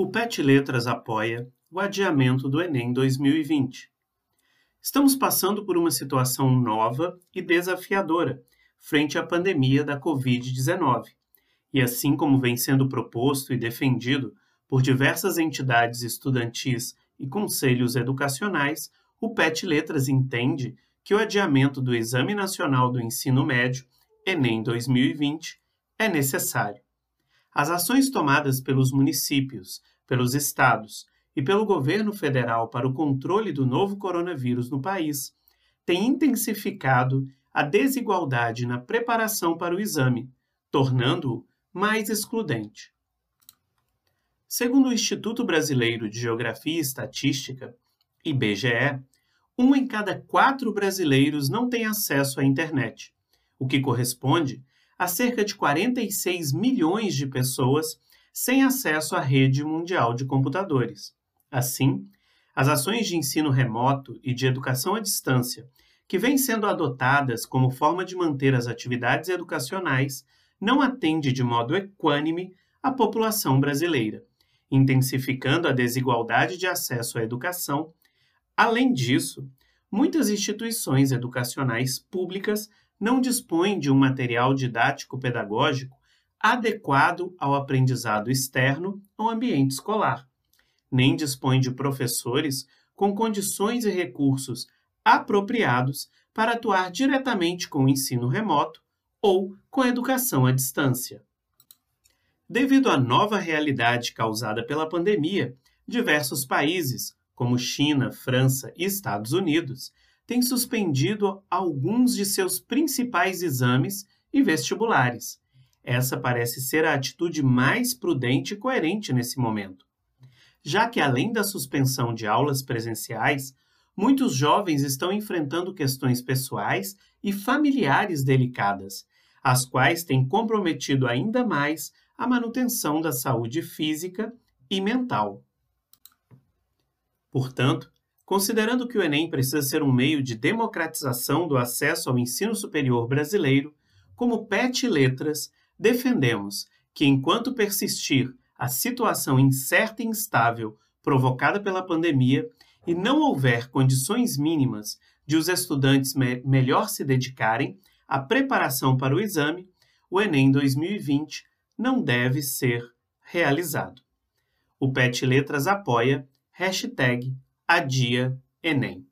O PET Letras apoia o adiamento do Enem 2020. Estamos passando por uma situação nova e desafiadora frente à pandemia da Covid-19. E assim como vem sendo proposto e defendido por diversas entidades estudantis e conselhos educacionais, o PET Letras entende que o adiamento do Exame Nacional do Ensino Médio, Enem 2020, é necessário. As ações tomadas pelos municípios, pelos estados e pelo governo federal para o controle do novo coronavírus no país têm intensificado a desigualdade na preparação para o exame, tornando-o mais excludente. Segundo o Instituto Brasileiro de Geografia e Estatística, IBGE, um em cada quatro brasileiros não tem acesso à internet, o que corresponde a cerca de 46 milhões de pessoas sem acesso à rede mundial de computadores. Assim, as ações de ensino remoto e de educação à distância, que vêm sendo adotadas como forma de manter as atividades educacionais, não atende de modo equânime a população brasileira, intensificando a desigualdade de acesso à educação. Além disso, muitas instituições educacionais públicas não dispõe de um material didático-pedagógico adequado ao aprendizado externo ao ambiente escolar, nem dispõe de professores com condições e recursos apropriados para atuar diretamente com o ensino remoto ou com a educação à distância. Devido à nova realidade causada pela pandemia, diversos países, como China, França e Estados Unidos, tem suspendido alguns de seus principais exames e vestibulares. Essa parece ser a atitude mais prudente e coerente nesse momento, já que, além da suspensão de aulas presenciais, muitos jovens estão enfrentando questões pessoais e familiares delicadas, as quais têm comprometido ainda mais a manutenção da saúde física e mental. Portanto, Considerando que o Enem precisa ser um meio de democratização do acesso ao ensino superior brasileiro, como PET Letras, defendemos que, enquanto persistir a situação incerta e instável provocada pela pandemia e não houver condições mínimas de os estudantes me melhor se dedicarem à preparação para o exame, o Enem 2020 não deve ser realizado. O PET Letras apoia hashtag Adia Enem.